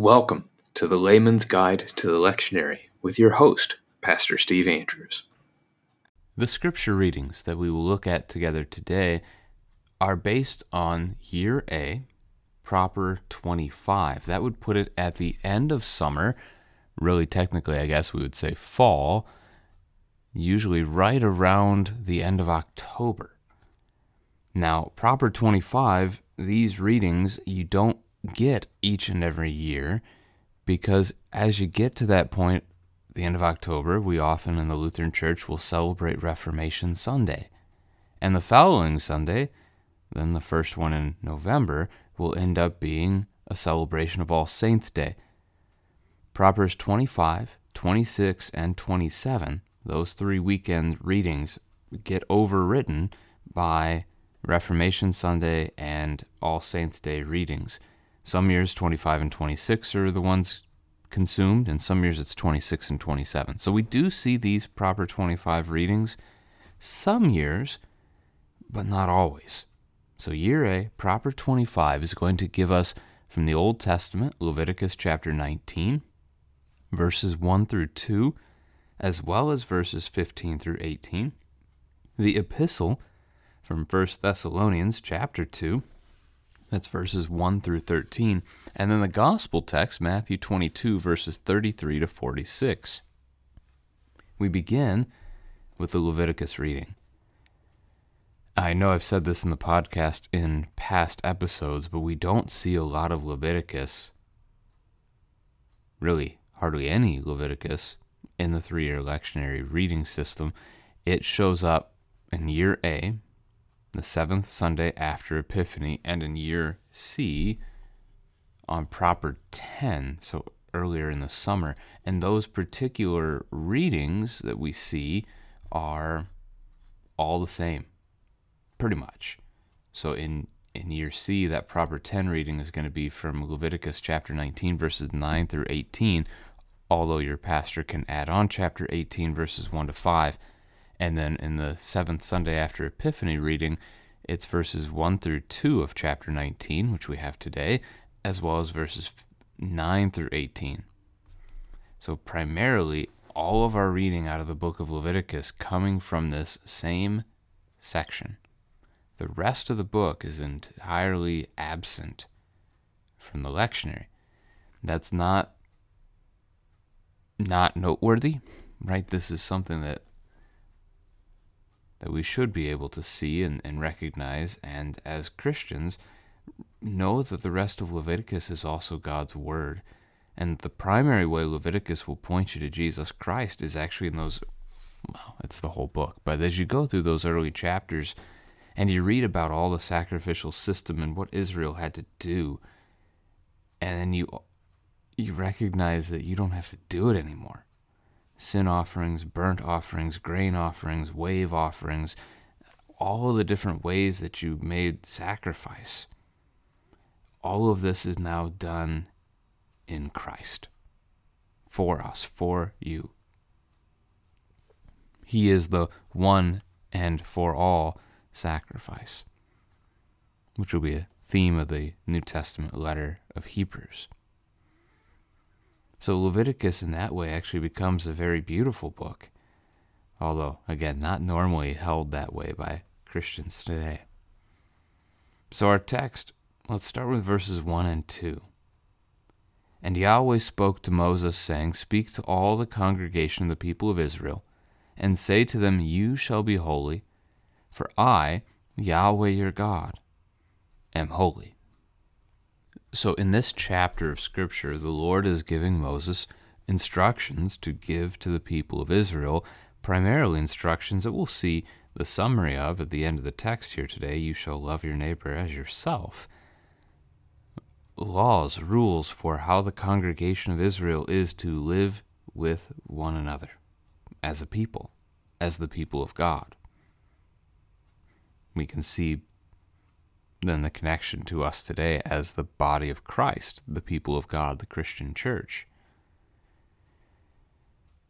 Welcome to the Layman's Guide to the Lectionary with your host, Pastor Steve Andrews. The scripture readings that we will look at together today are based on Year A, proper 25. That would put it at the end of summer. Really, technically, I guess we would say fall, usually right around the end of October. Now, proper 25, these readings you don't get each and every year because as you get to that point, the end of October, we often in the Lutheran Church will celebrate Reformation Sunday. And the following Sunday, then the first one in November, will end up being a celebration of All Saints' Day. Propers 25, 26, and 27, those three weekend readings get overwritten by Reformation Sunday and All Saints' Day readings. Some years 25 and 26 are the ones consumed, and some years it's 26 and 27. So we do see these proper 25 readings some years, but not always. So year A, proper 25, is going to give us from the Old Testament, Leviticus chapter 19, verses 1 through 2, as well as verses 15 through 18. The epistle from 1 Thessalonians chapter 2, that's verses 1 through 13. And then the gospel text, Matthew 22, verses 33 to 46. We begin with the Leviticus reading. I know I've said this in the podcast in past episodes, but we don't see a lot of Leviticus, really, hardly any Leviticus, in the three year lectionary reading system. It shows up in year A, the seventh Sunday after Epiphany, and in year C on proper 10, so earlier in the summer. And those particular readings that we see are all the same, pretty much. So in in year C, that proper 10 reading is going to be from Leviticus chapter 19, verses 9 through 18, although your pastor can add on chapter 18, verses 1 to 5 and then in the seventh Sunday after Epiphany reading, it's verses 1 through 2 of chapter 19, which we have today, as well as verses 9 through 18. So, primarily, all of our reading out of the book of Leviticus coming from this same section. The rest of the book is entirely absent from the lectionary. That's not not noteworthy, right? This is something that that we should be able to see and, and recognize, and as Christians, know that the rest of Leviticus is also God's Word. And the primary way Leviticus will point you to Jesus Christ is actually in those, well, it's the whole book. But as you go through those early chapters and you read about all the sacrificial system and what Israel had to do, and then you you recognize that you don't have to do it anymore sin offerings, burnt offerings, grain offerings, wave offerings, all the different ways that you made sacrifice. All of this is now done in Christ for us, for you. He is the one and for all sacrifice, which will be a theme of the New Testament letter of Hebrews. So Leviticus, in that way, actually becomes a very beautiful book, although, again, not normally held that way by Christians today. So, our text, let's start with verses 1 and 2. And Yahweh spoke to Moses, saying, Speak to all the congregation of the people of Israel, and say to them, You shall be holy, for I, Yahweh your God, am holy. So, in this chapter of Scripture, the Lord is giving Moses instructions to give to the people of Israel, primarily instructions that we'll see the summary of at the end of the text here today. You shall love your neighbor as yourself. Laws, rules for how the congregation of Israel is to live with one another as a people, as the people of God. We can see than the connection to us today as the body of Christ, the people of God, the Christian church.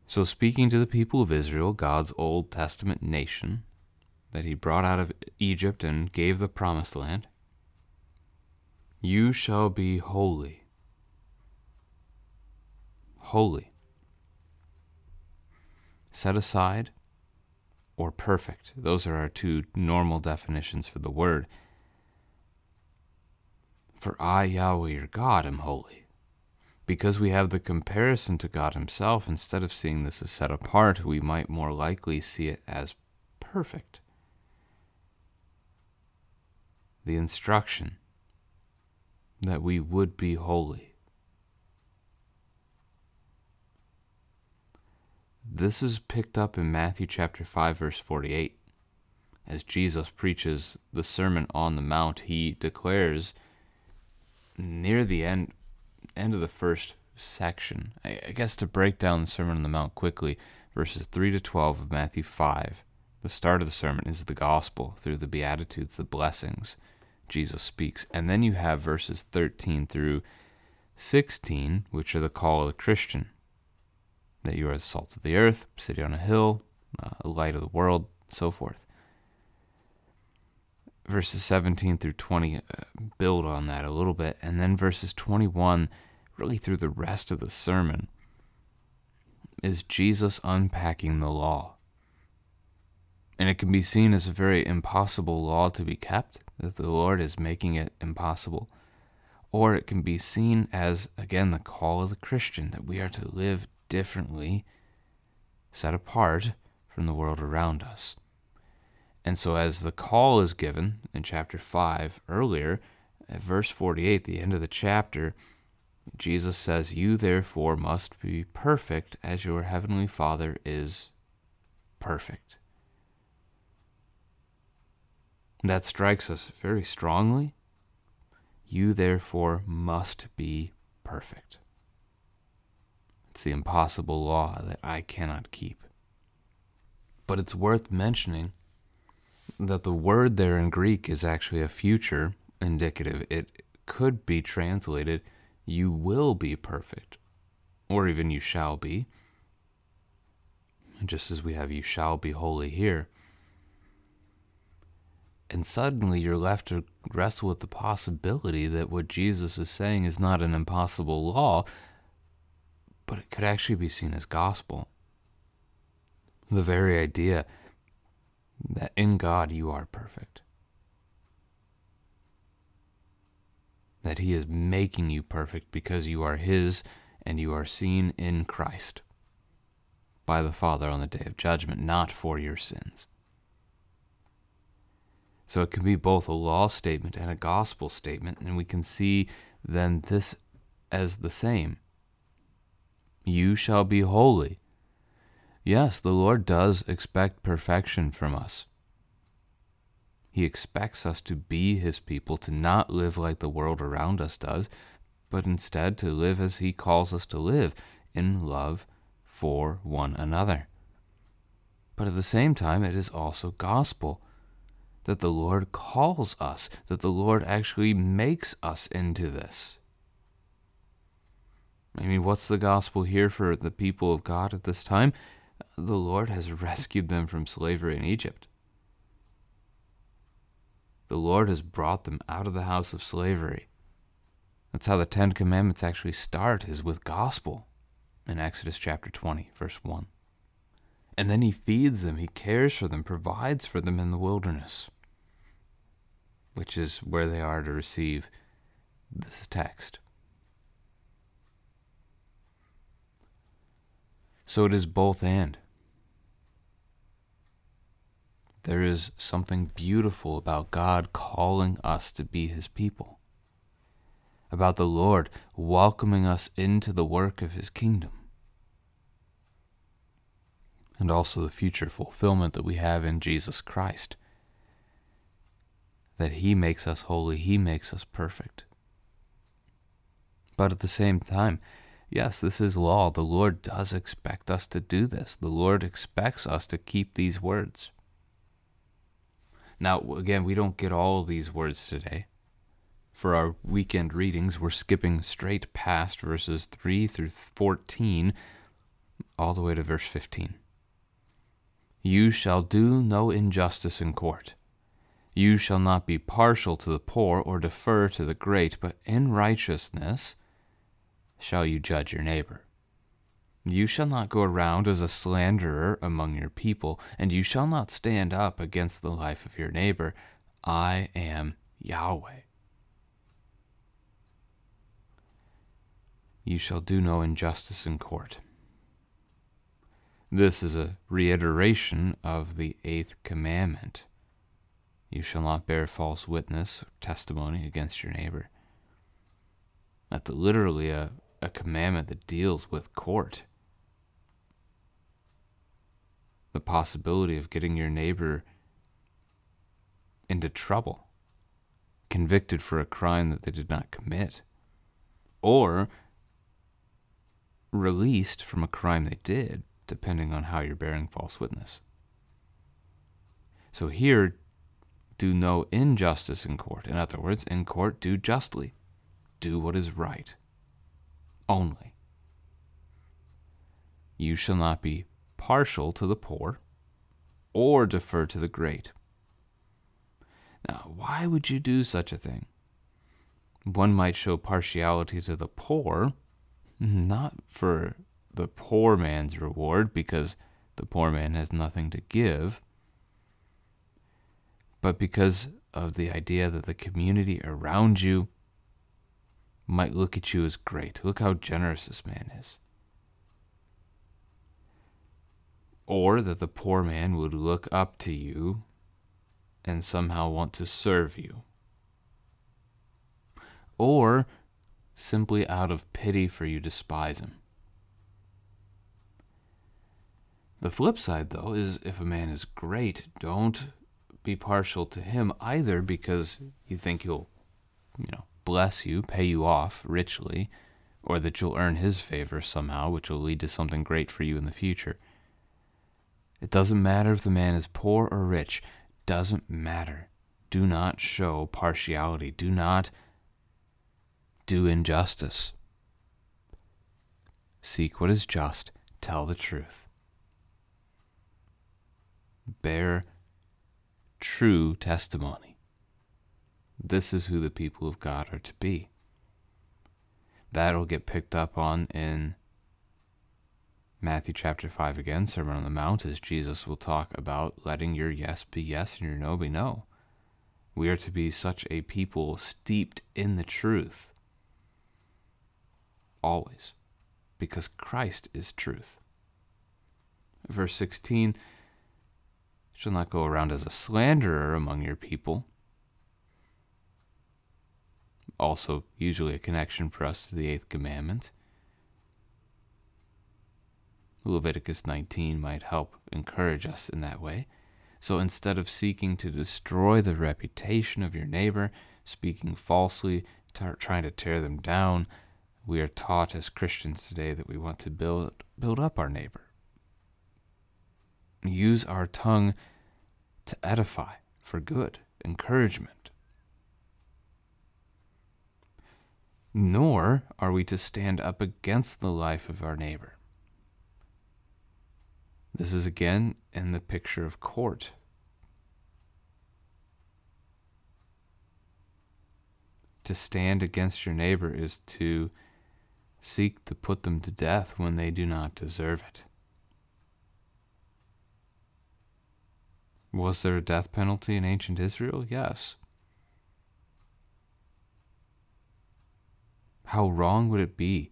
So, speaking to the people of Israel, God's Old Testament nation that he brought out of Egypt and gave the promised land, you shall be holy, holy, set aside, or perfect. Those are our two normal definitions for the word. For I, Yahweh your God, am holy. Because we have the comparison to God Himself, instead of seeing this as set apart, we might more likely see it as perfect. The instruction that we would be holy. This is picked up in Matthew chapter 5 verse 48. As Jesus preaches the Sermon on the Mount, he declares near the end end of the first section, I, I guess to break down the Sermon on the Mount quickly, verses 3 to 12 of Matthew 5, the start of the sermon is the gospel through the Beatitudes, the blessings Jesus speaks. And then you have verses 13 through 16, which are the call of the Christian that you are the salt of the earth, city on a hill, uh, light of the world, so forth. Verses 17 through 20 uh, build on that a little bit. And then verses 21 really through the rest of the sermon, is Jesus unpacking the law. And it can be seen as a very impossible law to be kept, that the Lord is making it impossible. Or it can be seen as, again, the call of the Christian, that we are to live differently, set apart from the world around us. And so, as the call is given in chapter 5 earlier, at verse 48, the end of the chapter, Jesus says, You therefore must be perfect as your heavenly Father is perfect. That strikes us very strongly. You therefore must be perfect. It's the impossible law that I cannot keep. But it's worth mentioning that the word there in Greek is actually a future indicative. It could be translated you will be perfect, or even you shall be, just as we have you shall be holy here. And suddenly you're left to wrestle with the possibility that what Jesus is saying is not an impossible law, but it could actually be seen as gospel. The very idea that in God you are perfect. that He is making you perfect because you are His and you are seen in Christ by the Father on the day of judgment, not for your sins. So it can be both a law statement and a gospel statement, and we can see then this as the same. You shall be holy. Yes, the Lord does expect perfection from us. He expects us to be His people, to not live like the world around us does, but instead to live as He calls us to live, in love for one another. But at the same time, it is also gospel that the Lord calls us, that the Lord actually makes us into this. I mean, what's the gospel here for the people of God at this time? The Lord has rescued them from slavery in Egypt. The Lord has brought them out of the house of slavery. That's how the Ten Commandments actually start, is with gospel in Exodus chapter 20, verse 1. And then he feeds them, he cares for them, provides for them in the wilderness, which is where they are to receive this text. So it is both and. There is something beautiful about God calling us to be his people, about the Lord welcoming us into the work of his kingdom, and also the future fulfillment that we have in Jesus Christ. That he makes us holy, he makes us perfect. But at the same time, yes, this is law. The Lord does expect us to do this. The Lord expects us to keep these words. Now, again, we don't get all these words today. For our weekend readings, we're skipping straight past verses 3 through 14, all the way to verse 15. You shall do no injustice in court. You shall not be partial to the poor or defer to the great, but in righteousness shall you judge your neighbor. You shall not go around as a slanderer among your people, and you shall not stand up against the life of your neighbor. I am Yahweh. You shall do no injustice in court. This is a reiteration of the eighth commandment. You shall not bear false witness or testimony against your neighbor. That's literally a, a commandment that deals with court. The possibility of getting your neighbor into trouble, convicted for a crime that they did not commit, or released from a crime they did, depending on how you're bearing false witness. So here, do no injustice in court. In other words, in court, do justly do what is right. Only. You shall not be partial to the poor or defer to the great. Now, why would you do such a thing? One might show partiality to the poor, not for the poor man's reward, because the poor man has nothing to give, but because of the idea that the community around you might look at you as great. Look how generous this man is. Or that the poor man would look up to you and somehow want to serve you. Or simply out of pity for you despise him. The flip side, though, is if a man is great, don't be partial to him either because you think he'll, you know, bless you, pay you off richly, or that you'll earn his favor somehow, which will lead to something great for you in the future. It doesn't matter if the man is poor or rich, doesn't matter. Do not show partiality. Do not do injustice. Seek what is just, tell the truth. Bear true testimony. This is who the people of God are to be. That'll get picked up on in Matthew chapter 5 again, Sermon on the Mount, as Jesus will talk about letting your yes be yes and your no be no. We are to be such a people steeped in the truth. Always. Because Christ is truth. Verse 16 shall not go around as a slanderer among your people also usually a connection for us to the eighth commandment. Leviticus 19 might help encourage us in that way. So instead of seeking to destroy the reputation of your neighbor, speaking falsely, trying to tear them down, we are taught as Christians today that we want to build build up our neighbor. Use our tongue to edify for good, encouragement nor are we to stand up against the life of our neighbor. This is again in the picture of court. To stand against your neighbor is to seek to put them to death when they do not deserve it. Was there a death penalty in ancient Israel? Yes. How wrong would it be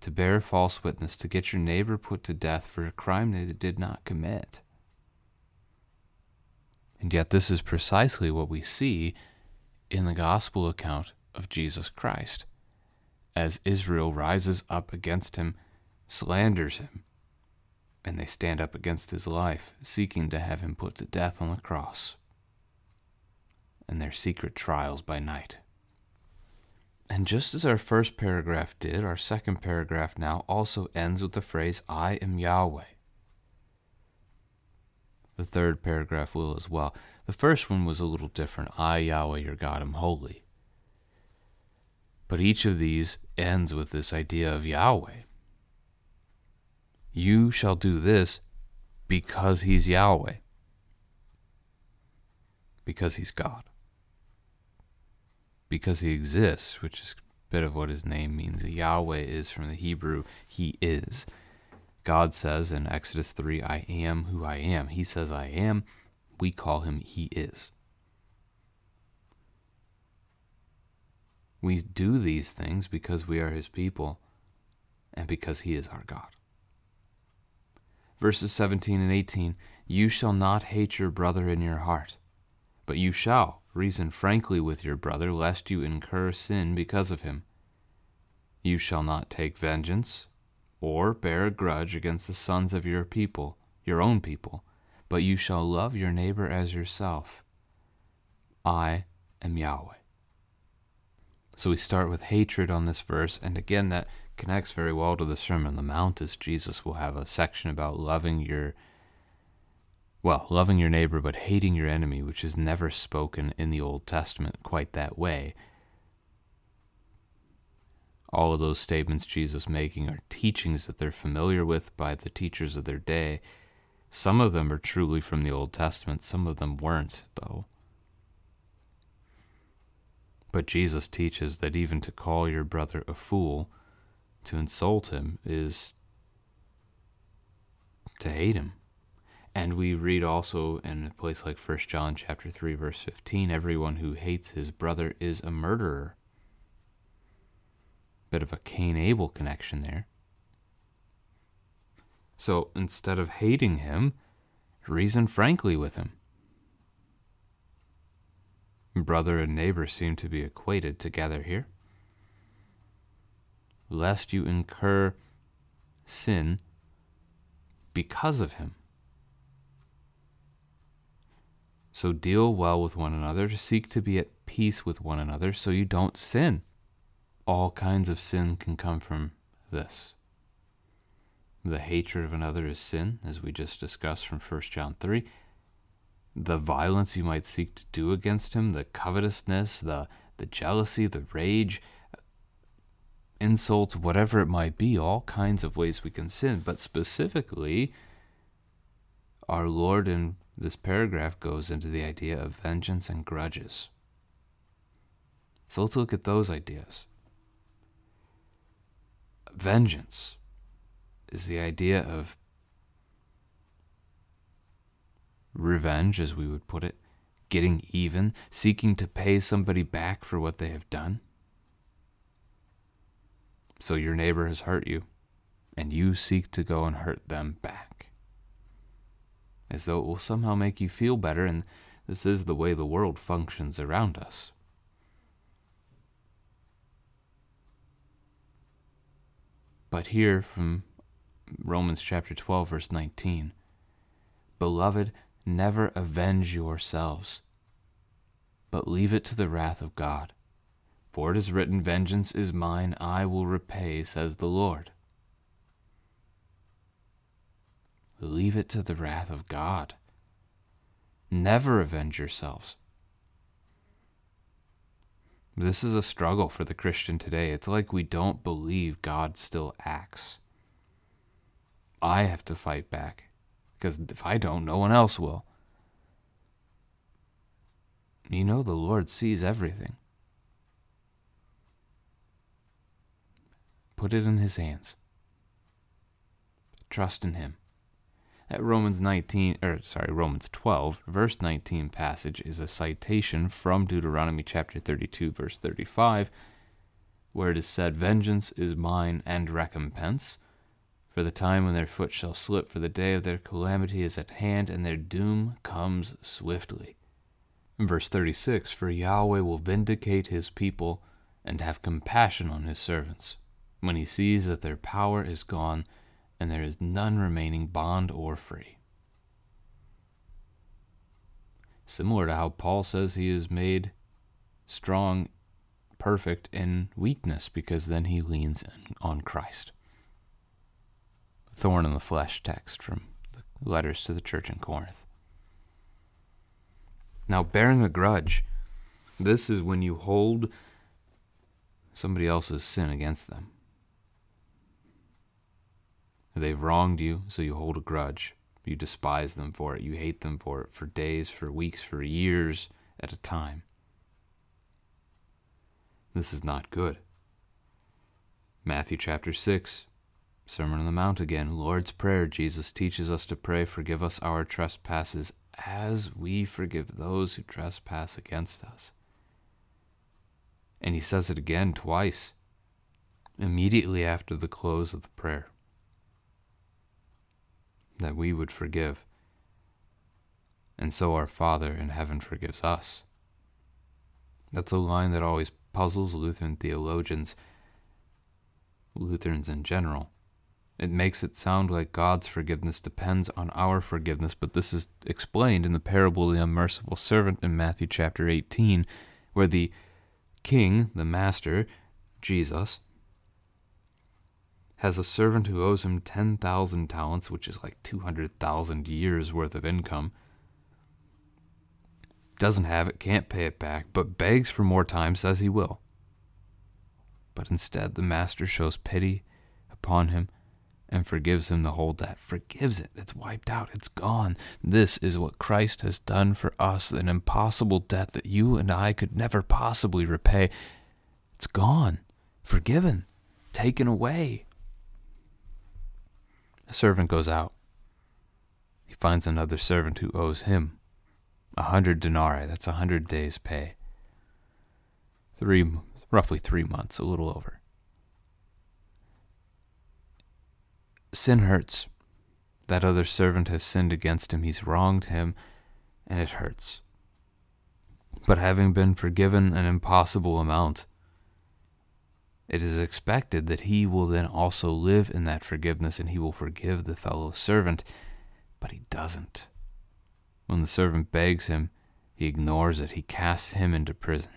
to bear false witness to get your neighbor put to death for a crime they did not commit? And yet, this is precisely what we see in the gospel account of Jesus Christ. As Israel rises up against him, slanders him, and they stand up against his life, seeking to have him put to death on the cross, and their secret trials by night. And just as our first paragraph did, our second paragraph now also ends with the phrase, I am Yahweh. The third paragraph will as well. The first one was a little different I, Yahweh, your God, am holy. But each of these ends with this idea of Yahweh. You shall do this because he's Yahweh, because he's God because he exists, which is a bit of what his name means. Yahweh is from the Hebrew, he is. God says in Exodus 3, I am who I am. He says, I am. We call him He is. We do these things because we are His people and because He is our God. Verses 17 and 18 You shall not hate your brother in your heart, but you shall reason frankly with your brother, lest you incur sin because of him. You shall not take vengeance, or bear a grudge against the sons of your people, your own people, but you shall love your neighbor as yourself. I am Yahweh. So we start with hatred on this verse, and again, that connects very well to the Sermon on the Mount, as Jesus will have a section about loving your, well, loving your neighbor but hating your enemy, which is never spoken in the Old Testament quite that way. All of those statements Jesus making are teachings that they're familiar with by the teachers of their day. Some of them are truly from the Old Testament, some of them weren't, though. But Jesus teaches that even to call your brother a fool, to insult him, is to hate him. And we read also in a place like 1 John chapter 3 verse 15, everyone who hates his brother is a murderer. Bit of a Cain Abel connection there. So instead of hating him, reason frankly with him. Brother and neighbor seem to be equated together here. Lest you incur sin because of him. So deal well with one another, seek to be at peace with one another so you don't sin. All kinds of sin can come from this. The hatred of another is sin, as we just discussed from 1 John 3 the violence you might seek to do against him, the covetousness, the, the jealousy, the rage, insults, whatever it might be, all kinds of ways we can sin. But specifically, our Lord in this paragraph goes into the idea of vengeance and grudges. So let's look at those ideas. Vengeance is the idea of revenge, as we would put it, getting even, seeking to pay somebody back for what they have done. So your neighbor has hurt you, and you seek to go and hurt them back. As though it will somehow make you feel better, and this is the way the world functions around us. But here from Romans chapter 12, verse 19 Beloved, Never avenge yourselves, but leave it to the wrath of God. For it is written, Vengeance is mine, I will repay, says the Lord. Leave it to the wrath of God. Never avenge yourselves. This is a struggle for the Christian today. It's like we don't believe God still acts. I have to fight back because if I don't, no one else will. You know, the Lord sees everything. Put it in His hands. Trust in Him. That Romans 19, or sorry, Romans 12, verse 19 passage is a citation from Deuteronomy chapter 32, verse 35, where it is said, Vengeance is mine and recompense for the time when their foot shall slip, for the day of their calamity is at hand, and their doom comes swiftly. Verse 36 For Yahweh will vindicate his people and have compassion on his servants, when he sees that their power is gone, and there is none remaining bond or free. Similar to how Paul says he is made strong, perfect in weakness, because then he leans on Christ thorn in the flesh text from the letters to the church in Corinth. Now, bearing a grudge, this is when you hold somebody else's sin against them. They've wronged you, so you hold a grudge. You despise them for it. You hate them for it for days, for weeks, for years at a time. This is not good. Matthew chapter 6, Sermon on the Mount again, Lord's Prayer. Jesus teaches us to pray, Forgive us our trespasses as we forgive those who trespass against us. And he says it again twice, immediately after the close of the prayer, that we would forgive. And so our Father in heaven forgives us. That's a line that always puzzles Lutheran theologians, Lutherans in general. It makes it sound like God's forgiveness depends on our forgiveness, but this is explained in the parable of the unmerciful servant in Matthew chapter 18, where the king, the master, Jesus, has a servant who owes him 10,000 talents, which is like 200,000 years worth of income. Doesn't have it, can't pay it back, but begs for more time, says he will. But instead, the master shows pity upon him and forgives him the whole debt. Forgives it. It's wiped out. It's gone. This is what Christ has done for us an impossible debt that you and I could never possibly repay. It's gone. Forgiven. Taken away. A servant goes out. He finds another servant who owes him a hundred denarii. That's a hundred days' pay. Three, roughly three months, a little over. Sin hurts. That other servant has sinned against him, he's wronged him, and it hurts. But having been forgiven an impossible amount, it is expected that he will then also live in that forgiveness and he will forgive the fellow servant, but he doesn't. When the servant begs him, he ignores it, he casts him into prison.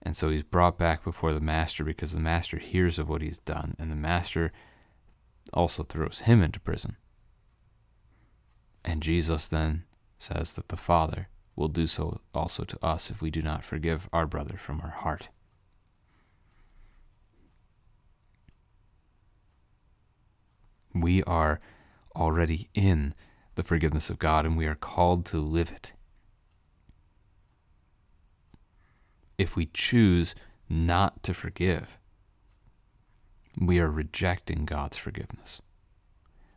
And so he's brought back before the master because the master hears of what he's done, and the master also throws him into prison. And Jesus then says that the Father will do so also to us if we do not forgive our brother from our heart. We are already in the forgiveness of God, and we are called to live it. if we choose not to forgive, we are rejecting God's forgiveness.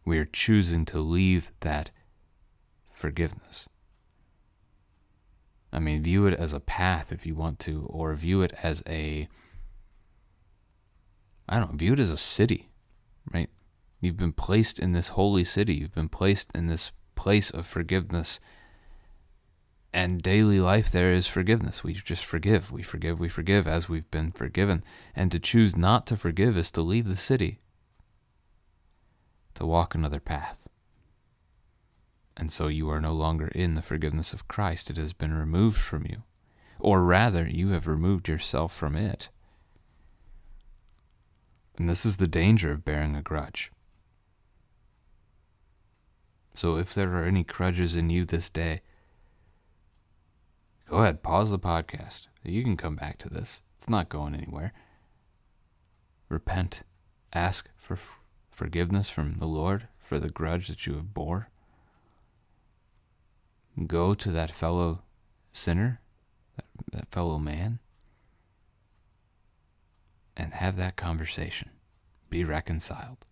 We are choosing to leave that forgiveness. I mean, view it as a path if you want to, or view it as a, I don't know, view it as a city? You've been placed in this holy city. You've been placed in this place of forgiveness and daily life there is forgiveness. We just forgive. We forgive. We forgive as we've been forgiven. And to choose not to forgive is to leave the city, to walk another path. And so you are no longer in the forgiveness of Christ. It has been removed from you. Or rather, you have removed yourself from it. And this is the danger of bearing a grudge. So if there are any grudges in you this day, go ahead, pause the podcast. You can come back to this. It's not going anywhere. Repent. Ask for forgiveness from the Lord for the grudge that you have bore. Go to that fellow sinner, that, that fellow man, and have that conversation. Be reconciled.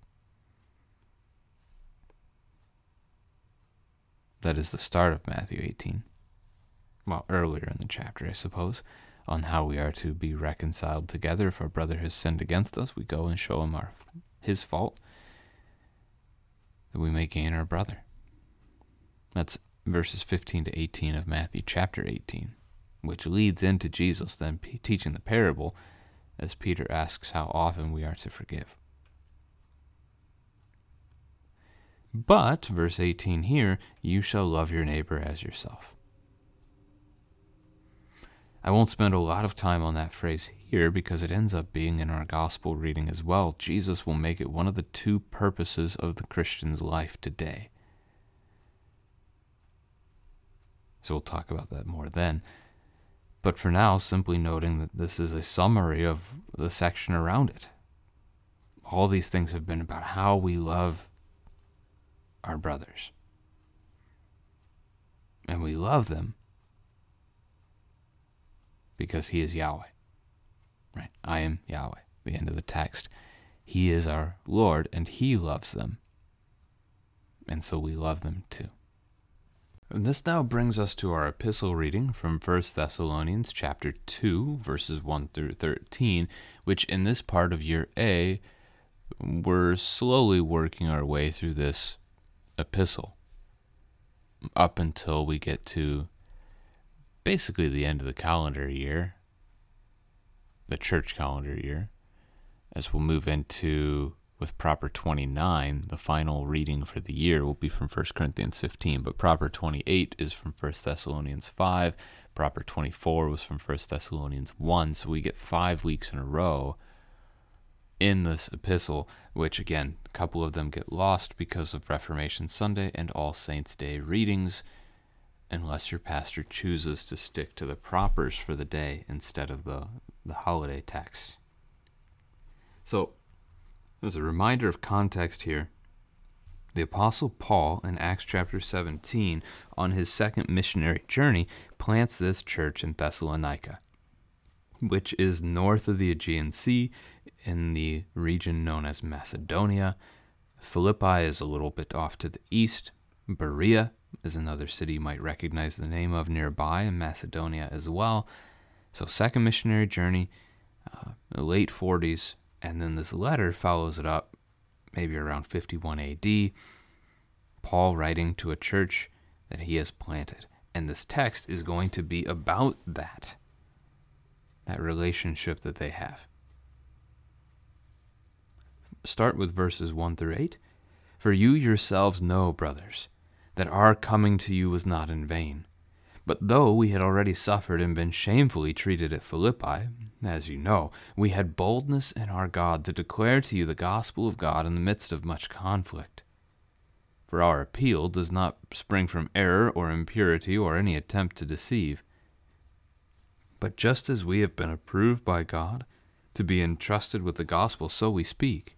That is the start of Matthew 18 well, earlier in the chapter, I suppose, on how we are to be reconciled together. If our brother has sinned against us, we go and show him our his fault, that we may gain our brother. That's verses 15 to 18 of Matthew chapter 18, which leads into Jesus then teaching the parable as Peter asks how often we are to forgive. But, verse 18 here, you shall love your neighbor as yourself. I won't spend a lot of time on that phrase here because it ends up being in our gospel reading as well. Jesus will make it one of the two purposes of the Christian's life today. So we'll talk about that more then. But for now, simply noting that this is a summary of the section around it. All these things have been about how we love our brothers. And we love them because he is Yahweh. Right? I am Yahweh. The end of the text. He is our Lord and He loves them. And so we love them too. This now brings us to our epistle reading from 1 Thessalonians chapter 2 verses 1 through 13, which in this part of year A we're slowly working our way through this epistle up until we get to basically the end of the calendar year, the church calendar year, as we'll move into with proper 29 the final reading for the year will be from 1 corinthians 15 but proper 28 is from 1 thessalonians 5 proper 24 was from 1 thessalonians 1 so we get five weeks in a row in this epistle which again a couple of them get lost because of reformation sunday and all saints day readings unless your pastor chooses to stick to the propers for the day instead of the, the holiday text so as a reminder of context here, the Apostle Paul in Acts chapter 17, on his second missionary journey, plants this church in Thessalonica, which is north of the Aegean Sea in the region known as Macedonia. Philippi is a little bit off to the east. Berea is another city you might recognize the name of nearby in Macedonia as well. So, second missionary journey, uh, late 40s, and then this letter follows it up, maybe around 51 AD. Paul writing to a church that he has planted. And this text is going to be about that, that relationship that they have. Start with verses 1 through 8. For you yourselves know, brothers, that our coming to you was not in vain. But though we had already suffered and been shamefully treated at Philippi, as you know, we had boldness in our God to declare to you the gospel of God in the midst of much conflict. For our appeal does not spring from error or impurity or any attempt to deceive. But just as we have been approved by God to be entrusted with the gospel, so we speak,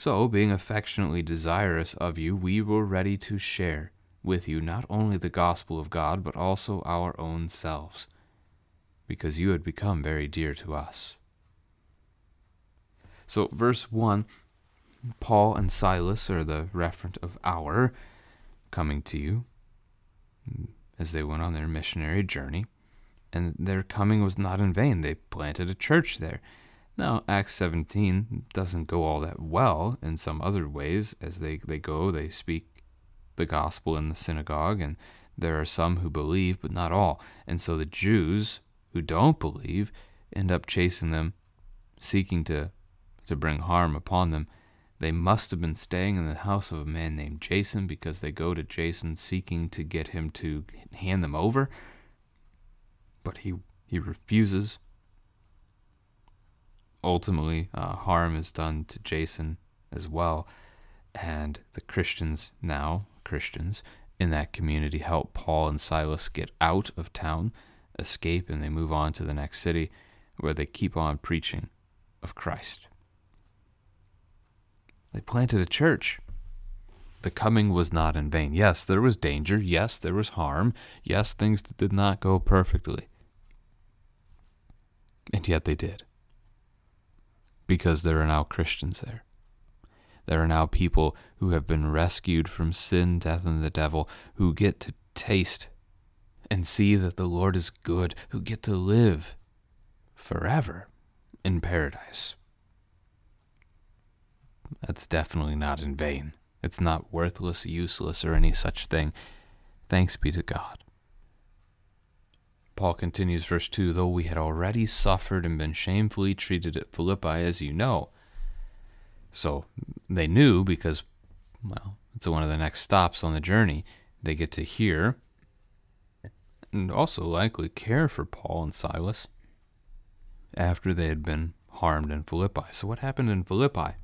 So, being affectionately desirous of you, we were ready to share with you not only the gospel of God, but also our own selves, because you had become very dear to us. So, verse 1 Paul and Silas are the referent of our coming to you as they went on their missionary journey, and their coming was not in vain. They planted a church there. Now, Acts 17 doesn't go all that well in some other ways. As they, they go, they speak the gospel in the synagogue, and there are some who believe, but not all. And so the Jews who don't believe end up chasing them, seeking to, to bring harm upon them. They must have been staying in the house of a man named Jason because they go to Jason seeking to get him to hand them over. But he, he refuses. Ultimately, uh, harm is done to Jason as well. And the Christians now Christians in that community help Paul and Silas get out of town, escape, and they move on to the next city where they keep on preaching of Christ. They planted a church. The coming was not in vain. Yes, there was danger. Yes, there was harm. Yes, things did not go perfectly. And yet they did. Because there are now Christians there. There are now people who have been rescued from sin, death, and the devil, who get to taste and see that the Lord is good, who get to live forever in paradise. That's definitely not in vain. It's not worthless, useless, or any such thing. Thanks be to God. Paul continues, verse 2 Though we had already suffered and been shamefully treated at Philippi, as you know, so they knew because, well, it's one of the next stops on the journey. They get to hear and also likely care for Paul and Silas after they had been harmed in Philippi. So, what happened in Philippi?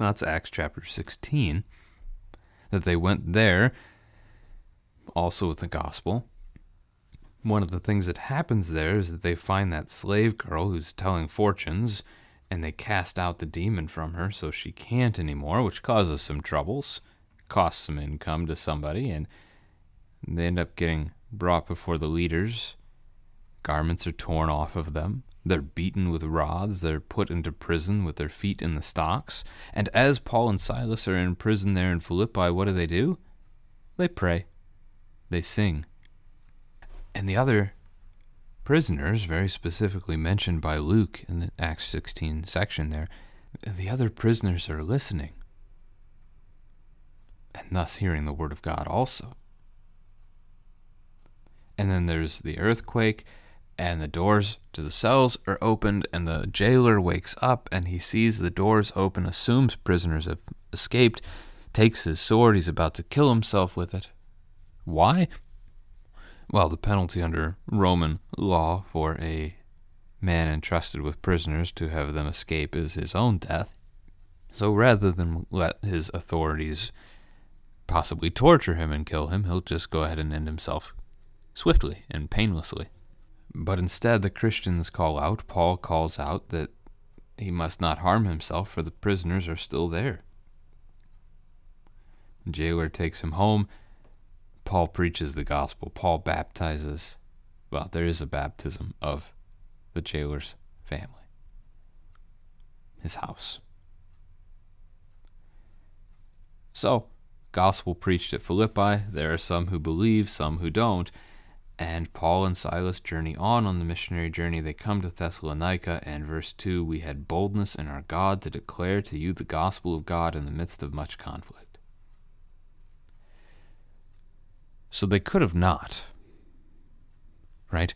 That's Acts chapter 16. That they went there, also with the gospel. One of the things that happens there is that they find that slave girl who's telling fortunes, and they cast out the demon from her so she can't anymore, which causes some troubles, costs some income to somebody, and they end up getting brought before the leaders. Garments are torn off of them. They're beaten with rods. They're put into prison with their feet in the stocks. And as Paul and Silas are in prison there in Philippi, what do they do? They pray. They sing. And the other prisoners, very specifically mentioned by Luke in the Acts 16 section there, the other prisoners are listening and thus hearing the word of God also. And then there's the earthquake, and the doors to the cells are opened, and the jailer wakes up and he sees the doors open, assumes prisoners have escaped, takes his sword, he's about to kill himself with it. Why? Well, the penalty under Roman law for a man entrusted with prisoners to have them escape is his own death. So rather than let his authorities possibly torture him and kill him, he'll just go ahead and end himself swiftly and painlessly. But instead, the Christians call out, Paul calls out that he must not harm himself, for the prisoners are still there. The jailer takes him home. Paul preaches the gospel. Paul baptizes. Well, there is a baptism of the jailer's family, his house. So, gospel preached at Philippi. There are some who believe, some who don't. And Paul and Silas journey on on the missionary journey. They come to Thessalonica, and verse 2 We had boldness in our God to declare to you the gospel of God in the midst of much conflict. So they could have not. Right?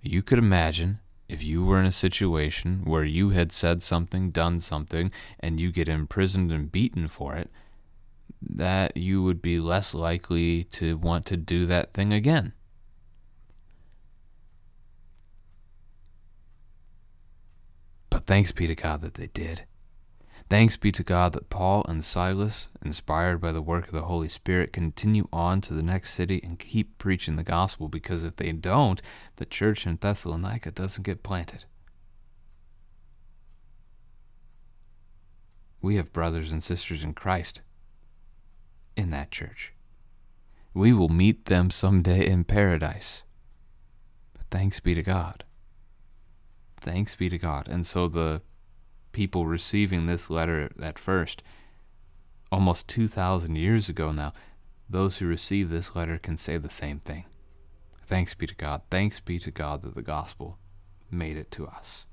You could imagine if you were in a situation where you had said something, done something, and you get imprisoned and beaten for it, that you would be less likely to want to do that thing again. But thanks be to God that they did. Thanks be to God that Paul and Silas, inspired by the work of the Holy Spirit, continue on to the next city and keep preaching the gospel because if they don't, the church in Thessalonica doesn't get planted. We have brothers and sisters in Christ in that church. We will meet them someday in paradise. But thanks be to God. Thanks be to God. And so the people receiving this letter at first, almost 2,000 years ago now, those who receive this letter can say the same thing. Thanks be to God. Thanks be to God that the gospel made it to us,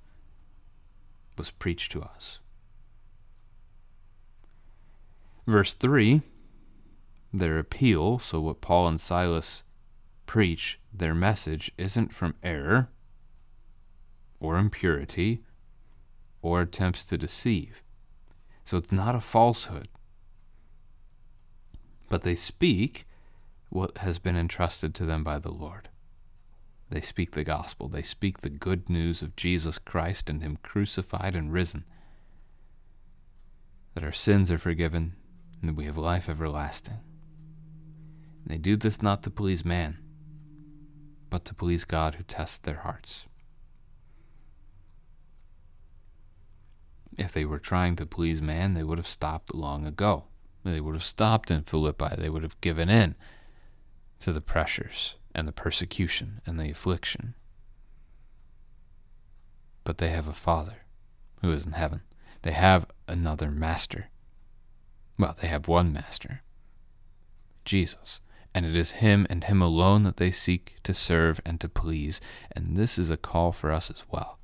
was preached to us. Verse 3 their appeal, so what Paul and Silas preach, their message isn't from error or impurity or attempts to deceive. So it's not a falsehood. But they speak what has been entrusted to them by the Lord. They speak the gospel. They speak the good news of Jesus Christ and Him crucified and risen. That our sins are forgiven and that we have life everlasting. They do this not to please man, but to please God who tests their hearts. If they were trying to please man, they would have stopped long ago. They would have stopped in Philippi. They would have given in to the pressures and the persecution and the affliction. But they have a Father who is in heaven. They have another master. Well, they have one master Jesus and it is Him and Him alone that they seek to serve and to please, and this is a call for us as well.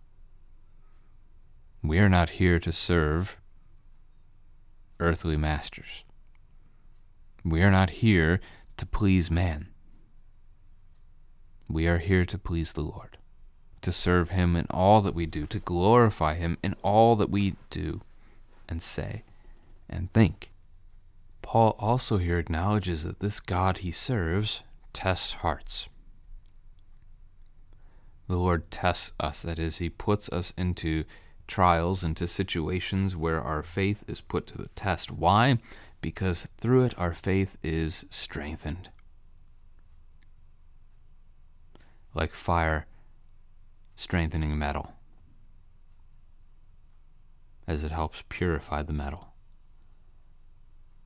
We are not here to serve earthly masters. We are not here to please man. We are here to please the Lord, to serve Him in all that we do, to glorify Him in all that we do and say and think. Paul also here acknowledges that this God he serves tests hearts. The Lord tests us, that is, he puts us into trials, into situations where our faith is put to the test. Why? Because through it our faith is strengthened. Like fire strengthening metal, as it helps purify the metal.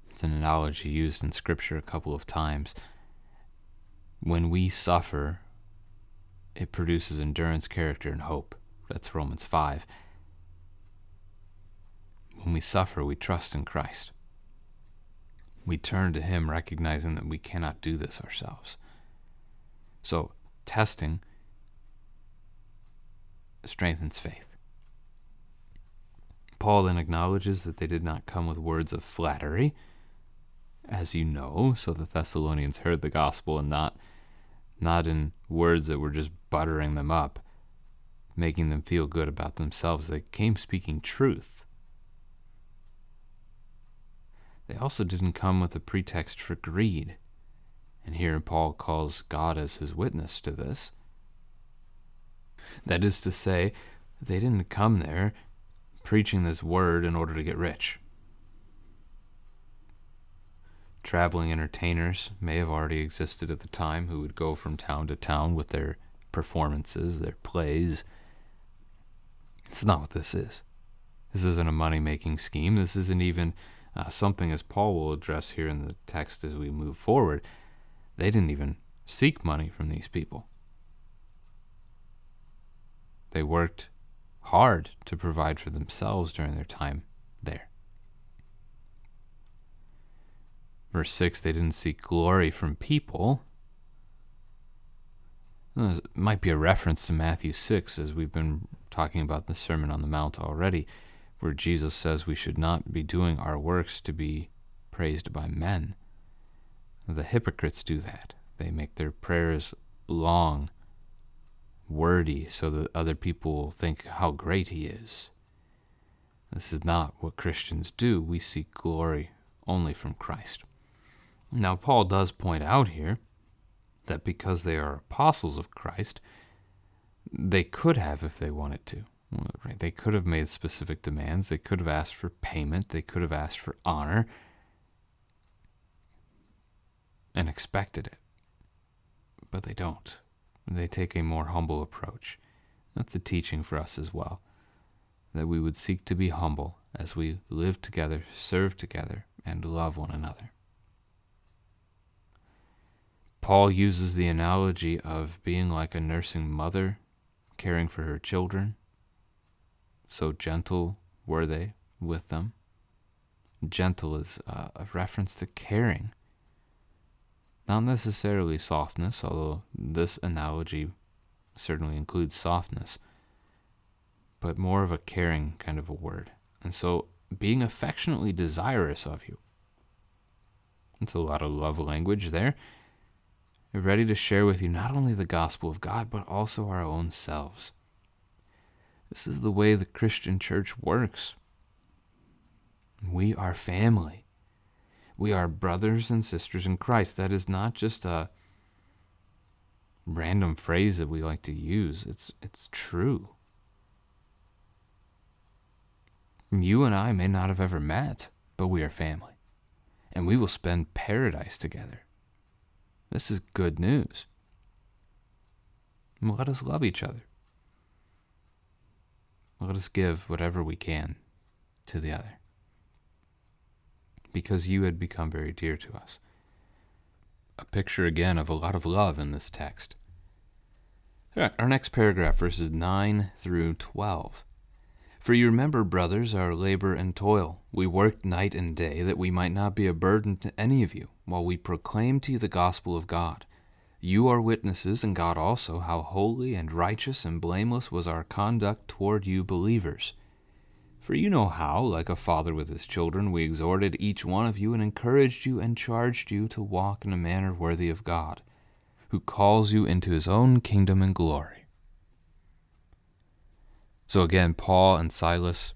It's an analogy used in Scripture a couple of times. When we suffer, it produces endurance, character, and hope. That's Romans 5. When we suffer, we trust in Christ. We turn to Him, recognizing that we cannot do this ourselves. So, testing strengthens faith. Paul then acknowledges that they did not come with words of flattery as you know. So the Thessalonians heard the gospel and not not in words that were just buttering them up, making them feel good about themselves. They came speaking truth. They also didn't come with a pretext for greed. And here Paul calls God as his witness to this. That is to say, they didn't come there preaching this word in order to get rich. Traveling entertainers may have already existed at the time who would go from town to town with their performances, their plays. It's not what this is. This isn't a money making scheme. This isn't even uh, something, as Paul will address here in the text as we move forward. They didn't even seek money from these people. They worked hard to provide for themselves during their time there. Verse 6 they didn't seek glory from people. It might be a reference to Matthew 6, as we've been talking about the Sermon on the Mount already, where Jesus says we should not be doing our works to be praised by men. The hypocrites do that. They make their prayers long, wordy, so that other people think how great he is. This is not what Christians do. We seek glory only from Christ. Now, Paul does point out here that because they are apostles of Christ, they could have if they wanted to. Right? They could have made specific demands. They could have asked for payment. They could have asked for honor and expected it. But they don't. They take a more humble approach. That's a teaching for us as well. That we would seek to be humble as we live together, serve together, and love one another. Paul uses the analogy of being like a nursing mother caring for her children. So gentle were they with them. Gentle is uh, a reference to caring, not necessarily softness, although this analogy certainly includes softness, but more of a caring kind of a word. And so being affectionately desirous of you. It's a lot of love language there ready to share with you not only the gospel of God, but also our own selves. This is the way the Christian church works. We are family. We are brothers and sisters in Christ. That is not just a random phrase that we like to use. It's it's true. You and I may not have ever met, but we are family. And we will spend paradise together. This is good news. let us love each other. Let us give whatever we can to the other. Because you had become very dear to us. A picture again of a lot of love in this text. our next paragraph, verses 9 through 12. For you remember, brothers, our labor and toil. We worked night and day that we might not be a burden to any of you, while we proclaimed to you the gospel of God. You are witnesses, and God also, how holy and righteous and blameless was our conduct toward you believers. For you know how, like a father with his children, we exhorted each one of you and encouraged you and charged you to walk in a manner worthy of God, who calls you into his own kingdom and glory. So again, Paul and Silas,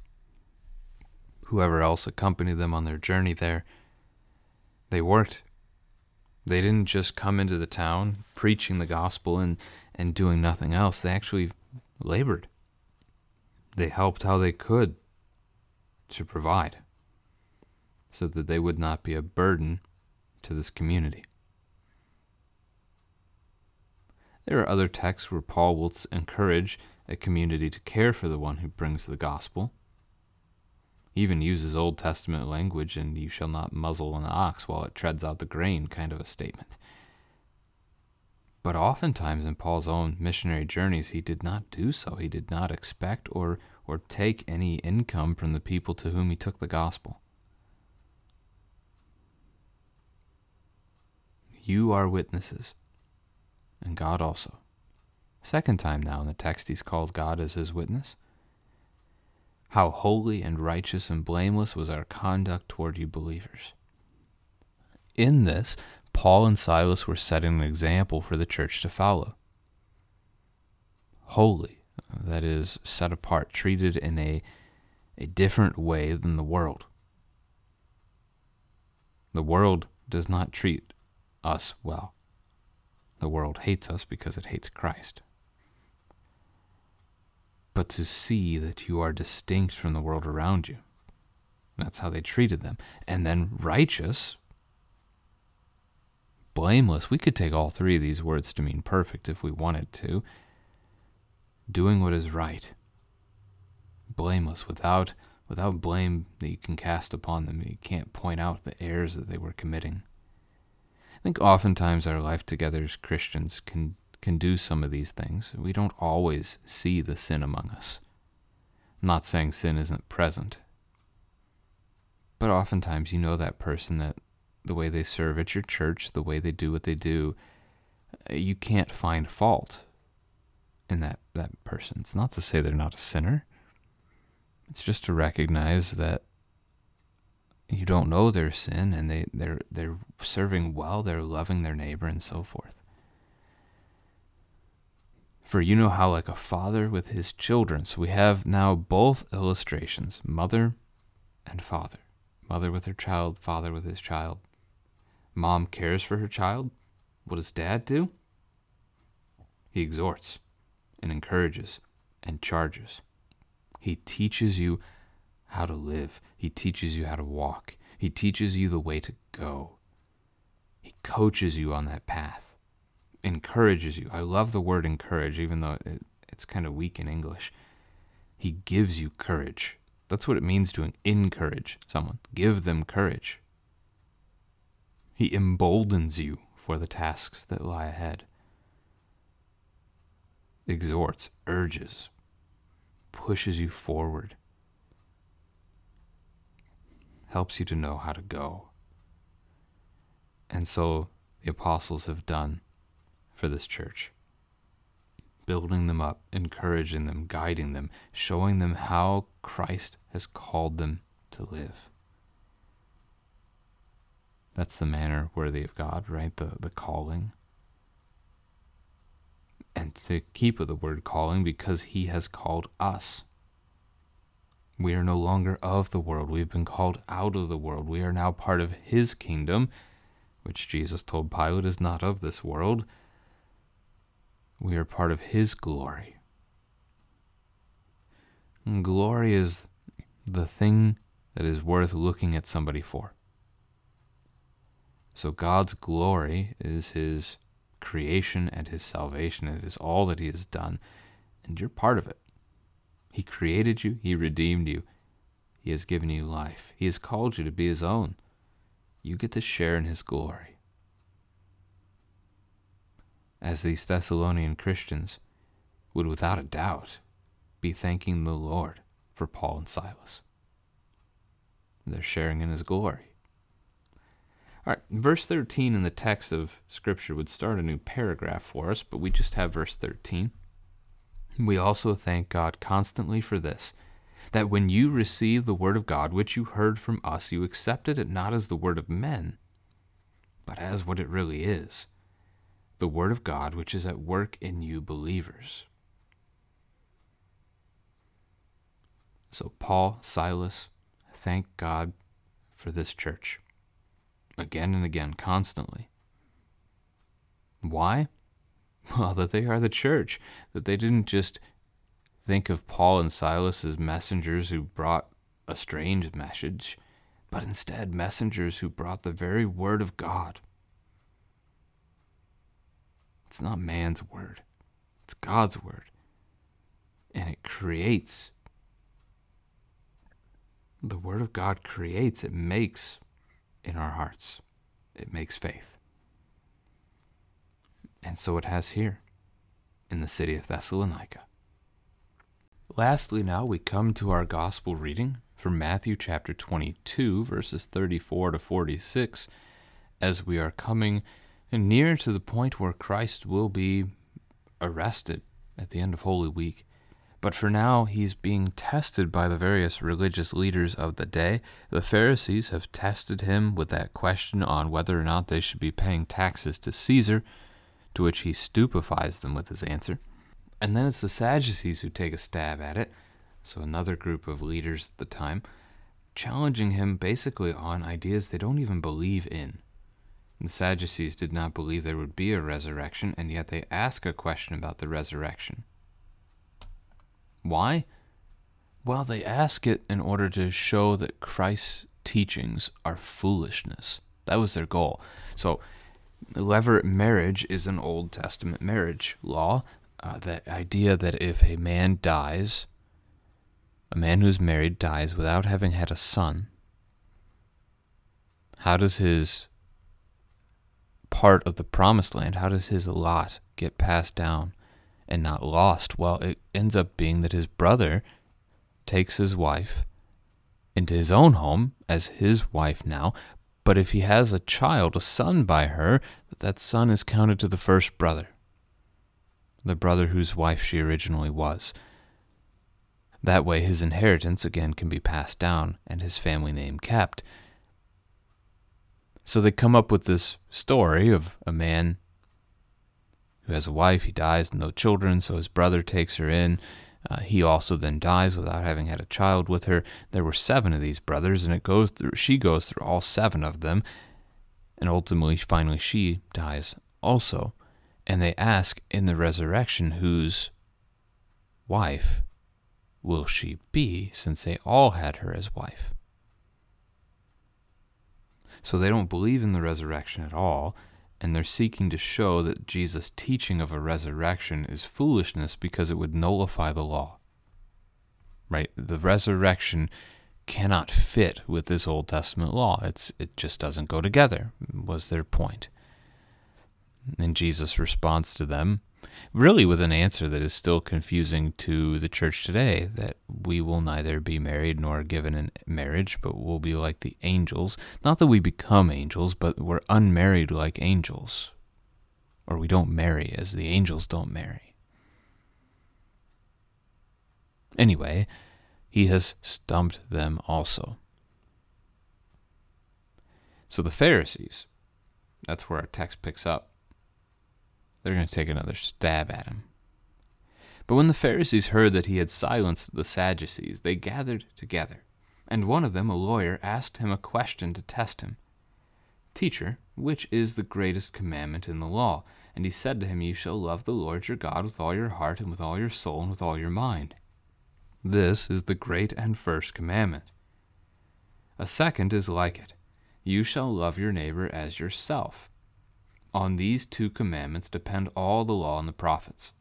whoever else accompanied them on their journey there, they worked. They didn't just come into the town preaching the gospel and, and doing nothing else. They actually labored. They helped how they could to provide so that they would not be a burden to this community. There are other texts where Paul will encourage a community to care for the one who brings the gospel. He even uses Old Testament language, and you shall not muzzle an ox while it treads out the grain, kind of a statement. But oftentimes in Paul's own missionary journeys, he did not do so. He did not expect or, or take any income from the people to whom he took the gospel. You are witnesses, and God also. Second time now in the text, he's called God as his witness. How holy and righteous and blameless was our conduct toward you believers. In this, Paul and Silas were setting an example for the church to follow. Holy, that is, set apart, treated in a, a different way than the world. The world does not treat us well. The world hates us because it hates Christ. But to see that you are distinct from the world around you, that's how they treated them. And then righteous, blameless, we could take all three of these words to mean perfect if we wanted to. Doing what is right, blameless, without without blame that you can cast upon them. You can't point out the errors that they were committing. I think oftentimes our life together as Christians can can do some of these things. We don't always see the sin among us. I'm not saying sin isn't present, but oftentimes you know that person that the way they serve at your church, the way they do what they do, uh, you can't find fault in that that person. It's not to say they're not a sinner. It's just to recognize that you don't know their sin and they, they're they're serving well, they're loving their neighbor and so forth. For you know how like a father with his children. So we have now both illustrations, mother and father. Mother with her child, father with his child. Mom cares for her child. What does dad do? He exhorts and encourages and charges. He teaches you how to live. He teaches you how to walk. He teaches you the way to go. He coaches you on that path, encourages you. I love the word encourage, even though it, it's kind of weak in English. He gives you courage. That's what it means to encourage someone, give them courage. He emboldens you for the tasks that lie ahead, exhorts, urges, pushes you forward helps you to know how to go. And so the apostles have done for this church building them up, encouraging them, guiding them, showing them how Christ has called them to live. That's the manner worthy of God, right? The, the calling. And to keep with the word calling because he has called us. We are no longer of the world. We've been called out of the world. We are now part of his kingdom, which Jesus told Pilate is not of this world. We are part of his glory. And glory is the thing that is worth looking at somebody for. So God's glory is his creation and his salvation. It is all that he has done, and you're part of it. He created you, He redeemed you, He has given you life, He has called you to be His own. You get to share in His glory. As these Thessalonian Christians would without a doubt be thanking the Lord for Paul and Silas. They're sharing in His glory. All right, verse 13 in the text of Scripture would start a new paragraph for us, but we just have verse 13. We also thank God constantly for this that when you received the word of God, which you heard from us, you accepted it not as the word of men, but as what it really is the word of God, which is at work in you believers. So, Paul, Silas, thank God for this church again and again, constantly. Why? Well, that they are the church, that they didn't just think of Paul and Silas as messengers who brought a strange message, but instead messengers who brought the very word of God. It's not man's word, it's God's word. And it creates. The word of God creates, it makes in our hearts, it makes faith. And so it has here in the city of Thessalonica. Lastly, now we come to our gospel reading from Matthew chapter 22, verses 34 to 46, as we are coming near to the point where Christ will be arrested at the end of Holy Week. But for now, he's being tested by the various religious leaders of the day. The Pharisees have tested him with that question on whether or not they should be paying taxes to Caesar, to which he stupefies them with his answer. And then it's the Sadducees who take a stab at it, so another group of leaders at the time, challenging him basically on ideas they don't even believe in. The Sadducees did not believe there would be a resurrection, and yet they ask a question about the resurrection. Why? Well, they ask it in order to show that Christ's teachings are foolishness. That was their goal. So, levirate marriage is an Old Testament marriage law uh, the idea that if a man dies, a man who's married dies without having had a son, how does his part of the promised land, how does his lot get passed down and not lost? Well, it ends up being that his brother takes his wife into his own home as his wife now, but if he has a child, a son by her, that son is counted to the first brother the brother whose wife she originally was. That way, his inheritance again can be passed down and his family name kept. So they come up with this story of a man who has a wife, he dies, no children, so his brother takes her in. Uh, he also then dies without having had a child with her. There were seven of these brothers, and it goes through. She goes through all seven of them, and ultimately, finally, she dies also. And they ask in the resurrection, whose wife will she be, since they all had her as wife? So they don't believe in the resurrection at all, and they're seeking to show that Jesus' teaching of a resurrection is foolishness because it would nullify the law. Right? The resurrection cannot fit with this Old Testament law. It's it just doesn't go together, was their point. And Jesus responds to them, really with an answer that is still confusing to the church today that we will neither be married nor given in marriage, but will be like the angels. Not that we become angels, but we're unmarried like angels. Or we don't marry as the angels don't marry. Anyway, he has stumped them also. So the Pharisees, that's where our text picks up they're going to take another stab at him. But when the Pharisees heard that he had silenced the Sadducees, they gathered together, and one of them, a lawyer, asked him a question to test him. Teacher, which is the greatest commandment in the law? And he said to him, You shall love the Lord your God with all your heart, and with all your soul, and with all your mind. This is the great and first commandment. A second is like it You shall love your neighbor as yourself. On these two commandments depend all the law and the prophets.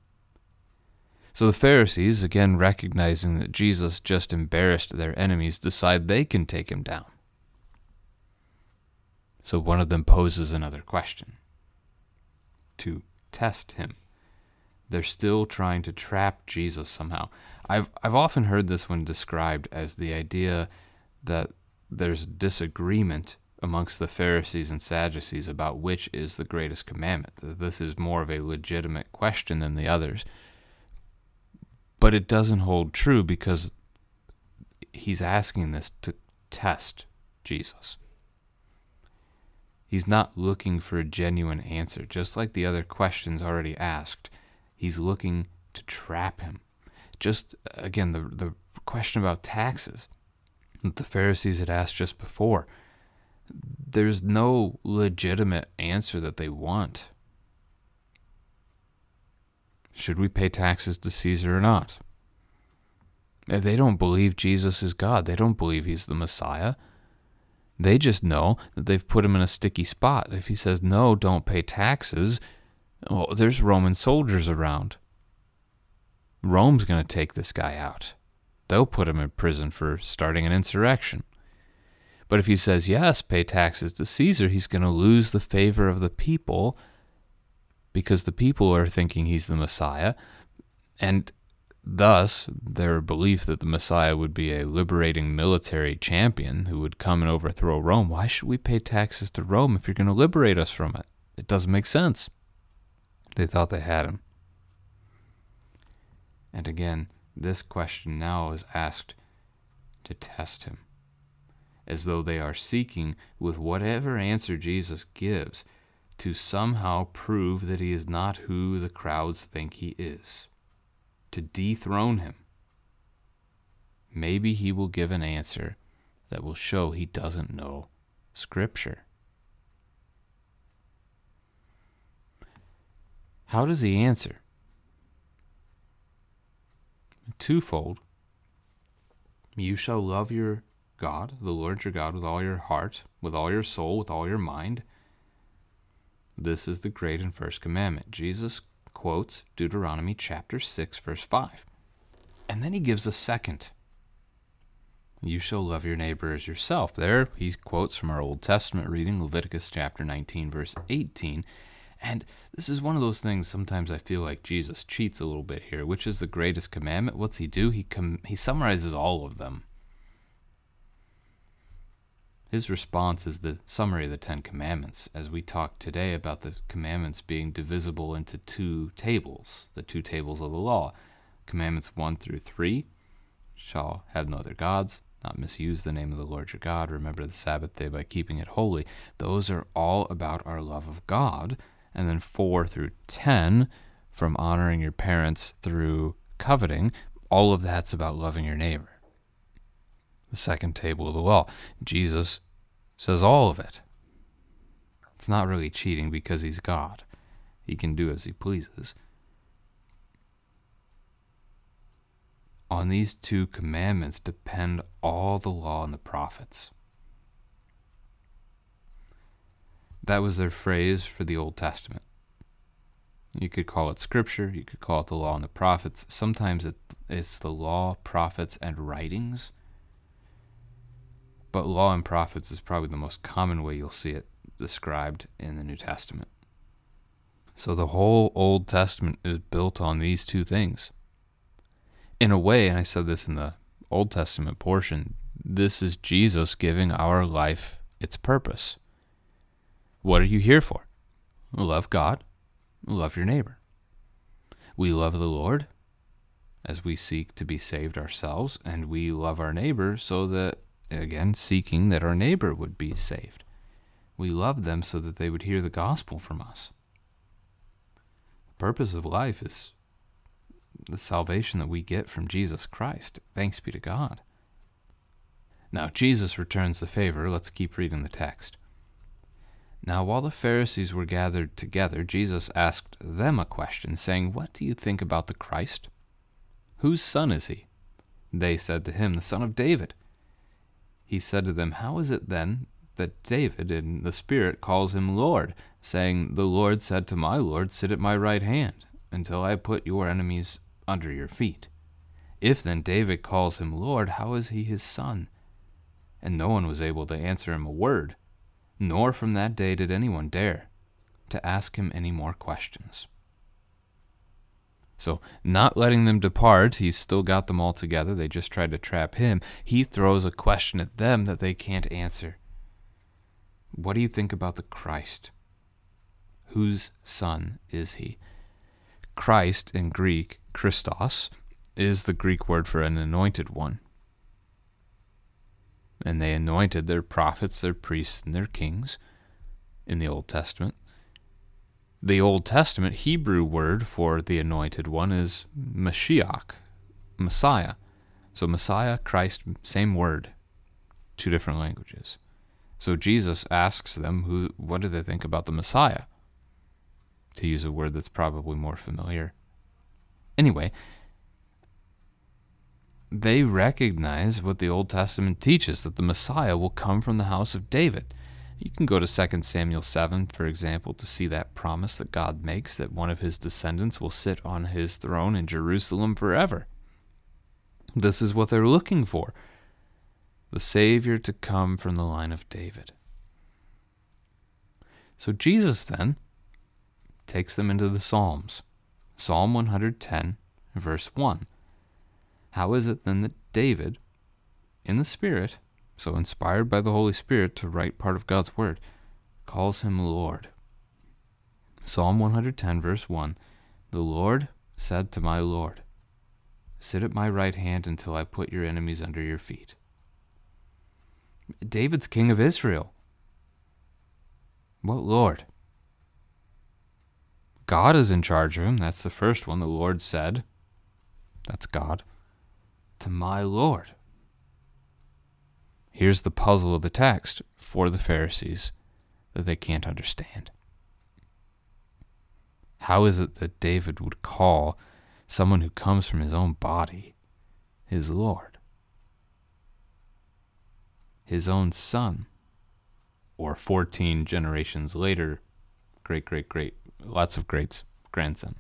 So the Pharisees, again recognizing that Jesus just embarrassed their enemies, decide they can take him down. So one of them poses another question to test him. They're still trying to trap Jesus somehow. I've I've often heard this one described as the idea that there's disagreement amongst the Pharisees and Sadducees about which is the greatest commandment. This is more of a legitimate question than the others. But it doesn't hold true because he's asking this to test Jesus. He's not looking for a genuine answer, just like the other questions already asked. He's looking to trap him. Just again, the, the question about taxes that the Pharisees had asked just before there's no legitimate answer that they want. Should we pay taxes to Caesar or not? Eh, they don't believe Jesus is God. They don't believe he's the Messiah. They just know that they've put him in a sticky spot. If he says, no, don't pay taxes, well, there's Roman soldiers around. Rome's going to take this guy out. They'll put him in prison for starting an insurrection. But if he says, yes, pay taxes to Caesar, he's going to lose the favor of the people because the people are thinking he's the Messiah. And thus, their belief that the Messiah would be a liberating military champion who would come and overthrow Rome. Why should we pay taxes to Rome if you're going to liberate us from it? It doesn't make sense. They thought they had him. And again, this question now is asked to test him, as though they are seeking, with whatever answer Jesus gives, to somehow prove that he is not who the crowds think he is, to dethrone him. Maybe he will give an answer that will show he doesn't know Scripture. How does he answer? Twofold. You shall love your God, the Lord your God, with all your heart, with all your soul, with all your mind. This is the great and first commandment. Jesus quotes Deuteronomy chapter 6, verse 5. And then he gives a second. You shall love your neighbor as yourself. There he quotes from our Old Testament reading, Leviticus chapter 19, verse 18. And this is one of those things sometimes I feel like Jesus cheats a little bit here. Which is the greatest commandment? What's he do? He com- he summarizes all of them. His response is the summary of the Ten Commandments, as we talk today about the commandments being divisible into two tables, the two tables of the law. Commandments 1 through 3 shall have no other gods, not misuse the name of the Lord your God, remember the Sabbath day by keeping it holy. Those are all about our love of God and then 4 through 10 from honoring your parents through coveting. All of that's about loving your neighbor. The second table of the law. Jesus says all of it. It's not really cheating because he's God. He can do as he pleases. On these two commandments depend all the law and the prophets. That was their phrase for the Old Testament. You could call it scripture, you could call it the law and the prophets. Sometimes it, it's the law, prophets, and writings. But law and prophets is probably the most common way you'll see it described in the New Testament. So the whole Old Testament is built on these two things. In a way, and I said this in the Old Testament portion, this is Jesus giving our life its purpose. What are you here for? Love God, love your neighbor. We love the Lord as we seek to be saved ourselves, and we love our neighbor so that, again, seeking that our neighbor would be saved. We love them so that they would hear the gospel from us. The purpose of life is the salvation that we get from Jesus Christ. Thanks be to God. Now, Jesus returns the favor. Let's keep reading the text. Now, while the Pharisees were gathered together, Jesus asked them a question, saying, What do you think about the Christ? Whose son is he? They said to him, The son of David. He said to them, How is it then that David in the Spirit calls him Lord, saying, The Lord said to my Lord, Sit at my right hand, until I put your enemies under your feet? If then David calls him Lord, how is he his son? And no one was able to answer him a word nor from that day did anyone dare to ask him any more questions. So, not letting them depart, he's still got them all together. They just tried to trap him. He throws a question at them that they can't answer. What do you think about the Christ? Whose son is he? Christ in Greek, Christos, is the Greek word for an anointed one and they anointed their prophets, their priests, and their kings in the Old Testament. The Old Testament Hebrew word for the anointed one is Mashiach, Messiah. So Messiah, Christ, same word, two different languages. So Jesus asks them, who, what do they think about the Messiah? To use a word that's probably more familiar. Anyway, they recognize what the Old Testament teaches that the Messiah will come from the house of David. You can go to 2 Samuel 7, for example, to see that promise that God makes that one of his descendants will sit on his throne in Jerusalem forever. This is what they're looking for the Savior to come from the line of David. So Jesus then takes them into the Psalms. Psalm 110, verse 1. How is it then that David, in the Spirit, so inspired by the Holy Spirit to write part of God's Word, calls him Lord? Psalm 110, verse 1 The Lord said to my Lord, Sit at my right hand until I put your enemies under your feet. David's king of Israel. What Lord? God is in charge of him. That's the first one. The Lord said, That's God to my Lord. Here's the puzzle of the text for the Pharisees that they can't understand. How is it that David would call someone who comes from his own body his Lord? His own son, or 14 generations later, great, great, great, lots of greats, grandson.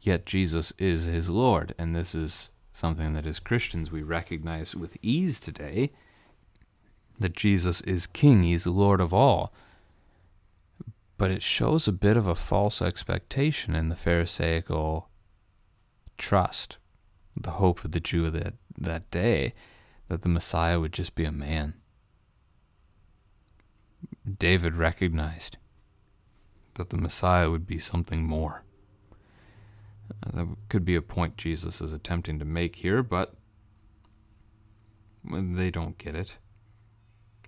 Yet Jesus is his Lord, and this is something that as Christians we recognize with ease today that Jesus is King, he's the Lord of all. But it shows a bit of a false expectation in the Pharisaical trust, the hope of the Jew of that, that day, that the Messiah would just be a man. David recognized that the Messiah would be something more. Uh, that could be a point Jesus is attempting to make here, but they don't get it.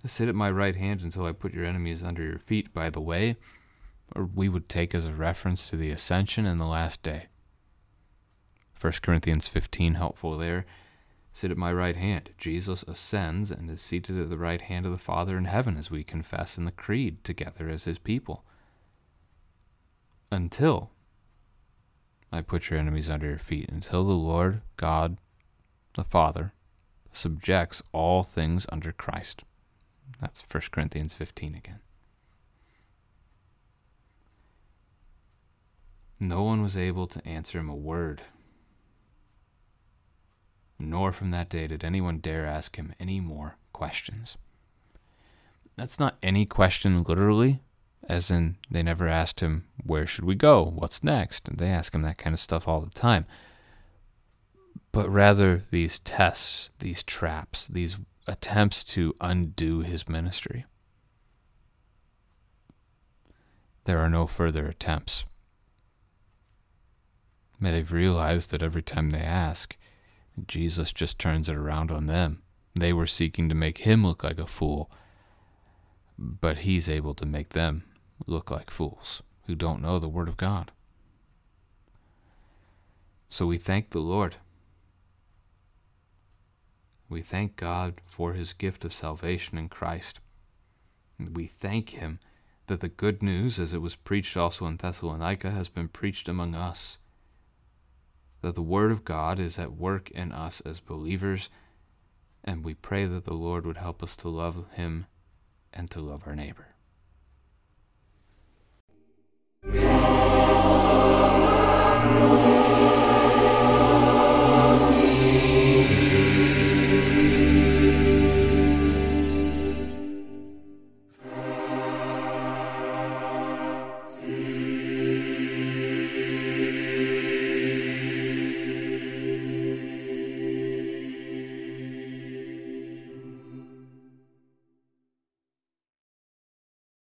Sit at my right hand until I put your enemies under your feet, by the way, or we would take as a reference to the ascension and the last day. 1 Corinthians 15, helpful there. Sit at my right hand. Jesus ascends and is seated at the right hand of the Father in heaven, as we confess in the Creed together as his people. Until I put your enemies under your feet until the Lord God, the Father, subjects all things under Christ. That's 1 Corinthians 15 again. No one was able to answer him a word. Nor from that day did anyone dare ask him any more questions. That's not any question literally, as in they never asked him where should we go? What's next? And they ask him that kind of stuff all the time. But rather these tests these traps these attempts to undo his ministry. There are no further attempts. May they've realized that every time they ask jesus just turns it around on them. They were seeking to make him look like a fool but he's able to make them look like fools who don't know the Word of God. So we thank the Lord. We thank God for his gift of salvation in Christ. And we thank him that the good news, as it was preached also in Thessalonica, has been preached among us. That the Word of God is at work in us as believers, and we pray that the Lord would help us to love him and to love our neighbor.